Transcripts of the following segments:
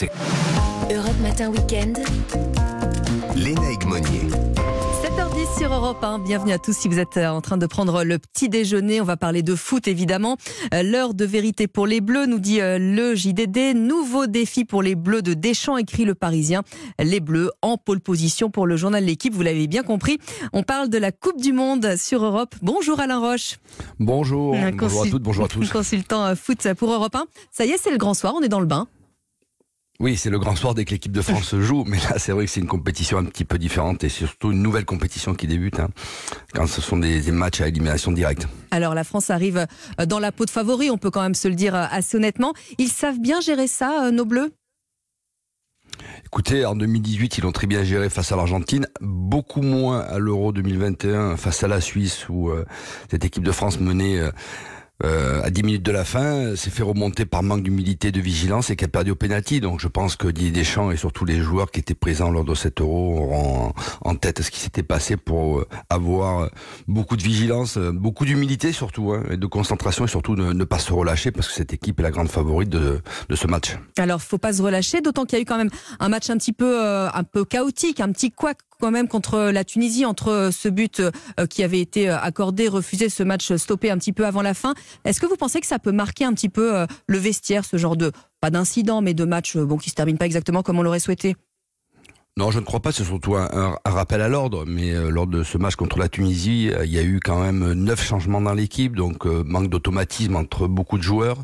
Europe Matin Weekend. Léna Monnier. 7h10 sur Europe 1. Bienvenue à tous si vous êtes euh, en train de prendre le petit déjeuner. On va parler de foot évidemment. Euh, L'heure de vérité pour les Bleus, nous dit euh, le JDD. Nouveau défi pour les Bleus de Deschamps, écrit le Parisien. Les Bleus en pole position pour le journal L'équipe. Vous l'avez bien compris. On parle de la Coupe du Monde sur Europe. Bonjour Alain Roche. Bonjour, bonjour à toutes, bonjour à tous. Consultant euh, foot pour Europe 1. Ça y est, c'est le grand soir. On est dans le bain. Oui, c'est le grand soir dès que l'équipe de France joue, mais là c'est vrai que c'est une compétition un petit peu différente et surtout une nouvelle compétition qui débute hein, quand ce sont des, des matchs à élimination directe. Alors la France arrive euh, dans la peau de favori, on peut quand même se le dire euh, assez honnêtement. Ils savent bien gérer ça, euh, nos Bleus? Écoutez, en 2018, ils l'ont très bien géré face à l'Argentine, beaucoup moins à l'Euro 2021 face à la Suisse où euh, cette équipe de France menait euh, euh, à 10 minutes de la fin s'est fait remonter par manque d'humilité de vigilance et qui a perdu au pénalty. Donc je pense que Didier Deschamps et surtout les joueurs qui étaient présents lors de cet Euro auront en tête ce qui s'était passé pour euh, avoir beaucoup de vigilance, euh, beaucoup d'humilité surtout, hein, et de concentration et surtout ne, ne pas se relâcher parce que cette équipe est la grande favorite de, de ce match. Alors faut pas se relâcher, d'autant qu'il y a eu quand même un match un petit peu, euh, un peu chaotique, un petit couac quand même contre la Tunisie, entre ce but euh, qui avait été euh, accordé, refusé, ce match stoppé un petit peu avant la fin. Est-ce que vous pensez que ça peut marquer un petit peu euh, le vestiaire, ce genre de, pas d'incident, mais de match qui se termine pas exactement comme on l'aurait souhaité? Non, je ne crois pas. C'est surtout un, un- rappel à l'ordre. Mais lors de ce match contre la Tunisie, il y a eu quand même neuf changements dans l'équipe, donc manque d'automatisme entre beaucoup de joueurs.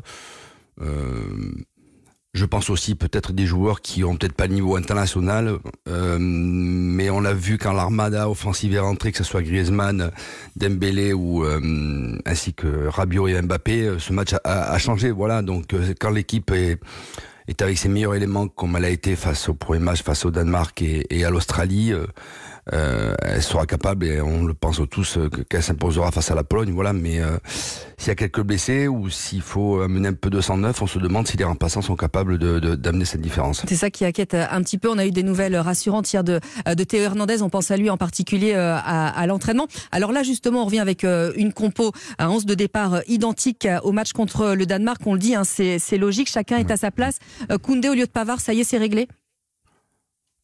Je pense aussi peut-être des joueurs qui ont peut-être pas le niveau international, euh, mais on l'a vu quand l'armada offensive est rentrée, que ce soit Griezmann, Dembélé ou euh, ainsi que Rabiot et Mbappé, euh, ce match a, changé. Voilà, donc quand l'équipe est avec ses meilleurs éléments comme elle a été face au premier match face au Danemark et, à l'Australie, euh, elle sera capable et on le pense tous euh, que- qu'elle s'imposera face à la Pologne. Voilà, mais euh, s'il y a quelques blessés ou s'il faut amener un peu de 109, on se demande si les remplaçants sont capables d'amener cette différence. C'est ça qui inquiète euh, un petit peu. On a eu des nouvelles rassurantes hier de, euh, de Théo Hernandez. On pense à lui en particulier à, à l'entraînement. Alors là, justement, on revient avec une compo, un 11 de départ identique au match contre le Danemark. On le dit, hein, c'est logique. Chacun est à sa place. Koundé au lieu de Pavard, ça y est, c'est réglé.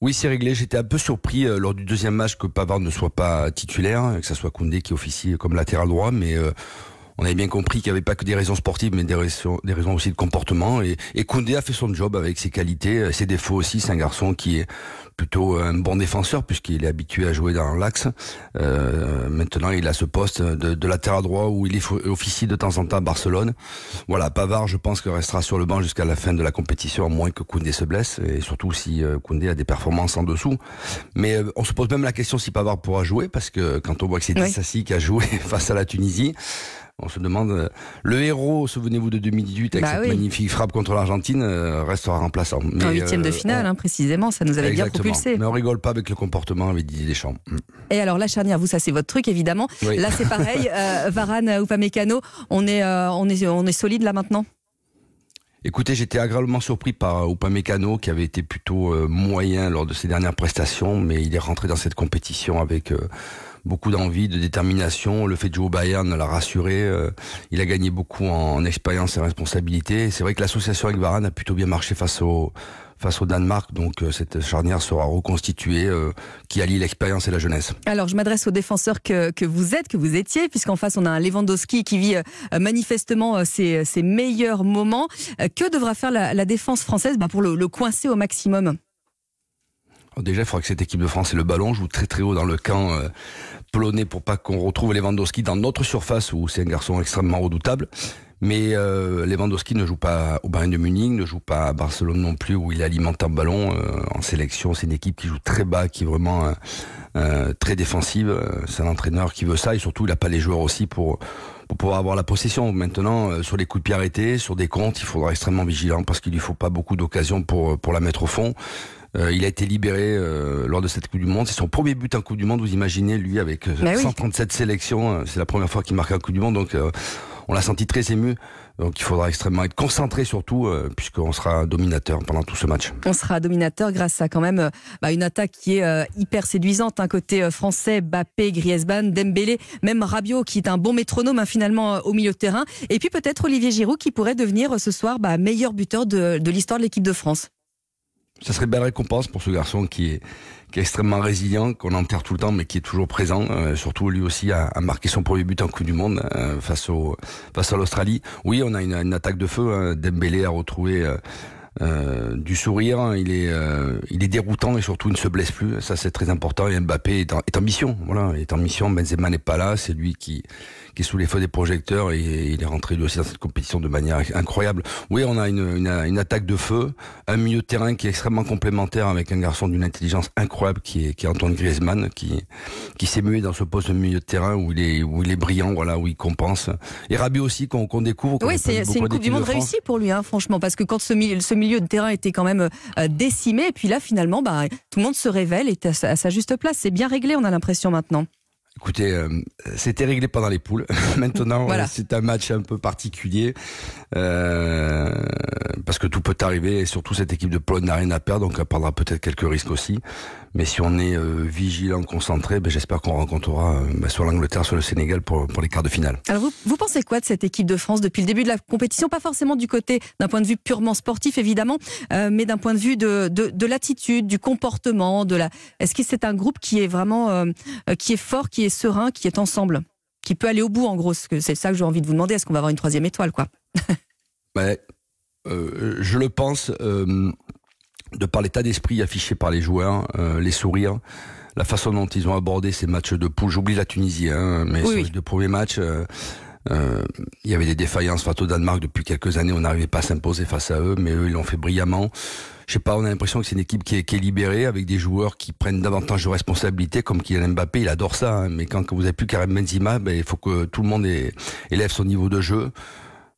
Oui, c'est réglé. J'étais un peu surpris euh, lors du deuxième match que Pavard ne soit pas titulaire, hein, que ça soit Koundé qui officie comme latéral droit, mais euh, on avait bien compris qu'il n'y avait pas que des raisons sportives, mais des raisons, des raisons aussi de comportement. Et, et Koundé a fait son job avec ses qualités, euh, ses défauts aussi. C'est un garçon qui est plutôt un bon défenseur puisqu'il est habitué à jouer dans l'axe. Euh, maintenant, il a ce poste de, de latéral droit où il est officie de temps en temps à Barcelone. Voilà, Pavard, je pense que restera sur le banc jusqu'à la fin de la compétition, à moins que Koundé se blesse, et surtout si euh, Koundé a des performances en dessous. Mais on se pose même la question si Pavard pourra jouer, parce que quand on voit que c'est Oui. Dissassi qui a joué face à la Tunisie, on se demande, euh, le héros, souvenez-vous de 2018, avec Bah cette oui. magnifique frappe contre l'Argentine, euh, restera remplaçant. Mais, en huitième de euh, finale, on- hein, précisément. Ça nous avait Exactement. bien propulsé. Mais on rigole pas avec le comportement avec Didier Deschamps. Mm. Et alors la charnière, vous, ça c'est votre truc évidemment. Oui. Là c'est pareil. Euh, Varane ou Upamecano, on est, euh, on est, on est solide là maintenant? Écoutez, j'étais agréablement surpris par Upamecano qui avait été plutôt moyen lors de ses dernières prestations, mais il est rentré dans cette compétition avec beaucoup d'envie, de détermination. Le fait de jouer au Bayern l'a rassuré. euh, il a gagné beaucoup en, en expérience et responsabilité. C'est vrai que l'association avec Varane a plutôt bien marché face au face au Danemark, donc euh, cette charnière sera reconstituée, euh, qui allie l'expérience et la jeunesse. Alors, je m'adresse aux défenseurs que, que vous êtes, que vous étiez, puisqu'en face, on a un Lewandowski qui vit manifestement ses, ses meilleurs moments. Que devra faire la, défense française bah, pour le, le coincer au maximum? Déjà, il faudra que cette équipe de France ait le ballon, joue très très haut dans le camp euh, polonais pour pas qu'on retrouve Lewandowski dans notre surface où c'est un garçon extrêmement redoutable. Mais euh, Lewandowski ne joue pas au Bayern de Munich, ne joue pas à Barcelone non plus où il alimente un ballon euh, en sélection. C'est une équipe qui joue très bas, qui est vraiment euh, très défensive. C'est un entraîneur qui veut ça et surtout il n'a pas les joueurs aussi pour pouvoir avoir la possession. Maintenant, sur les coups de pied arrêtés, sur des comptes, il faudra extrêmement vigilant parce qu'il lui faut pas beaucoup d'occasions pour pour la mettre au fond. Euh, il a été libéré euh, lors de cette Coupe du Monde. C'est son premier but en Coupe du Monde. Vous imaginez, lui, avec euh, Bah oui. 137 sélections. C'est la première fois qu'il marque en Coupe du Monde. Donc, euh, on l'a senti très ému. Donc, il faudra extrêmement être concentré surtout, euh, puisqu'on sera dominateur pendant tout ce match. On sera dominateur grâce à quand même euh, bah, une attaque qui est euh, hyper séduisante. Un côté euh, français, Bappé, Griezmann, Dembélé, même Rabiot qui est un bon métronome hein, finalement au milieu de terrain. Et puis peut-être Olivier Giroud qui pourrait devenir ce soir bah, meilleur buteur de, de l'histoire de l'équipe de France. Ça serait une belle récompense pour ce garçon qui est, extrêmement résilient, qu'on enterre tout le temps, mais qui est toujours présent. Euh, surtout lui aussi a, marqué son premier but en Coupe du Monde euh, face à l'Australie. Oui, on a une, une, attaque de feu. Hein. Dembélé a retrouvé. Euh, euh, du sourire, il est, euh, il est déroutant et surtout il ne se blesse plus. Ça c'est très important. Et Mbappé est en, est en mission. Voilà, il est en mission. Benzema n'est pas là. C'est lui qui, qui est sous les feux des projecteurs et il est rentré lui aussi dans cette compétition de manière incroyable. Oui, on a une, une, une attaque de feu, un milieu de terrain qui est extrêmement complémentaire avec un garçon d'une intelligence incroyable qui est, qui est Antoine Griezmann, qui, qui s'est mué dans ce poste de milieu de terrain où il est, où il est brillant, voilà, où il compense. Et Rabiot aussi qu'on qu découvre. Oui, c'est une Coupe du Monde réussie pour lui, hein, franchement, parce que quand ce milieu, ce milieu de terrain était quand même euh, décimé, et puis là finalement, bah, tout le monde se révèle et à sa juste place. C'est bien réglé, on a l'impression maintenant. Écoutez, euh, c'était réglé pendant les poules. Maintenant, voilà. c'est un match un peu particulier euh, parce que tout peut arriver et surtout cette équipe de Pologne n'a rien à perdre, donc elle prendra peut-être quelques risques aussi. Mais si on est euh, vigilant, concentré, ben, j'espère qu'on rencontrera euh, ben, soit l'Angleterre, soit le Sénégal pour, pour les quarts de finale. Alors vous, vous pensez quoi de cette équipe de France depuis le début de la compétition? Pas forcément du côté d'un point de vue purement sportif, évidemment, euh, mais d'un point de vue de, de, de l'attitude, du comportement, de la. Est-ce que c'est un groupe qui est vraiment, euh, qui est fort, qui est serein, qui est ensemble, qui peut aller au bout en gros C'est ça que j'ai envie de vous demander. Est-ce qu'on va avoir une troisième étoile, quoi? Ben, Je le pense de par l'état d'esprit affiché par les joueurs, euh, les sourires, la façon dont ils ont abordé ces matchs de poule. J'oublie la Tunisie, hein, mais oui, sur oui. les deux premiers matchs, euh, il y avait des défaillances face au Danemark depuis quelques années. On n'arrivait pas à s'imposer face à eux, mais eux ils l'ont fait brillamment. Je sais pas, on a l'impression que c'est une équipe qui est, libérée avec des joueurs qui prennent davantage de responsabilités, comme Kylian Mbappé, il adore ça. Hein, mais quand, vous n'avez plus Karim Benzema, ben, il faut que tout le monde élève son niveau de jeu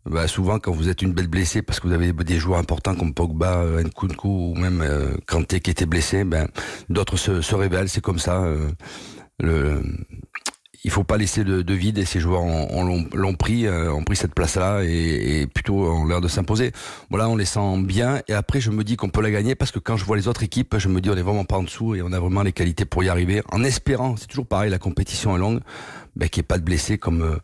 bah, souvent quand vous êtes une belle blessée parce que vous avez des joueurs importants comme Pogba, euh, Nkunku ou même euh, Kanté qui était blessé, ben d'autres se, révèlent, c'est comme ça. Euh, il faut pas laisser de, de vide et ces joueurs l'ont pris, euh, ont pris cette place-là et, et, plutôt ont l'air de s'imposer. Voilà, on les sent bien et après je me dis qu'on peut la gagner parce que quand je vois les autres équipes, je me dis on est vraiment pas en dessous et on a vraiment les qualités pour y arriver. En espérant, c'est toujours pareil, la compétition est longue, ben, qu'il n'y ait pas de blessés comme euh,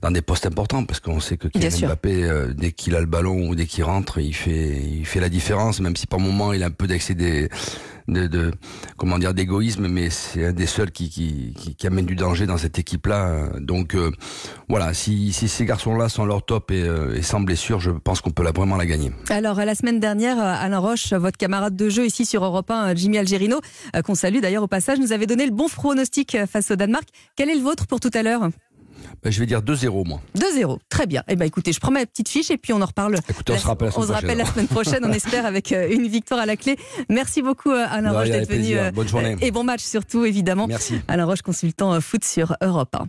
dans des postes importants parce qu'on sait que Kylian Mbappé euh, dès qu'il a le ballon ou dès qu'il rentre il fait il fait la différence même si par moment il a un peu d'excès de, comment dire d'égoïsme mais c'est un des seuls qui, qui, amène du danger dans cette équipe là donc euh, voilà si, si, ces garçons là sont leur top et, euh, sans blessure je pense qu'on peut vraiment la gagner. Alors la semaine dernière Alain Roche votre camarade de jeu ici sur Europe 1 Jimmy Algerino qu'on salue d'ailleurs au passage nous avait donné le bon pronostic face au Danemark. Quel est le vôtre pour tout à l'heure? Ben, je vais dire 2-0 moi. 2-0, très bien. Eh ben écoutez, je prends ma petite fiche et puis on en reparle. Écoutez, on se rappelle la semaine on prochaine. Se rappelle la semaine prochaine, on espère avec une victoire à la clé. Merci beaucoup Alain Roche d'être venu. Bonne journée. Et bon match surtout évidemment. Merci. Alain Roche, consultant foot sur Europe 1.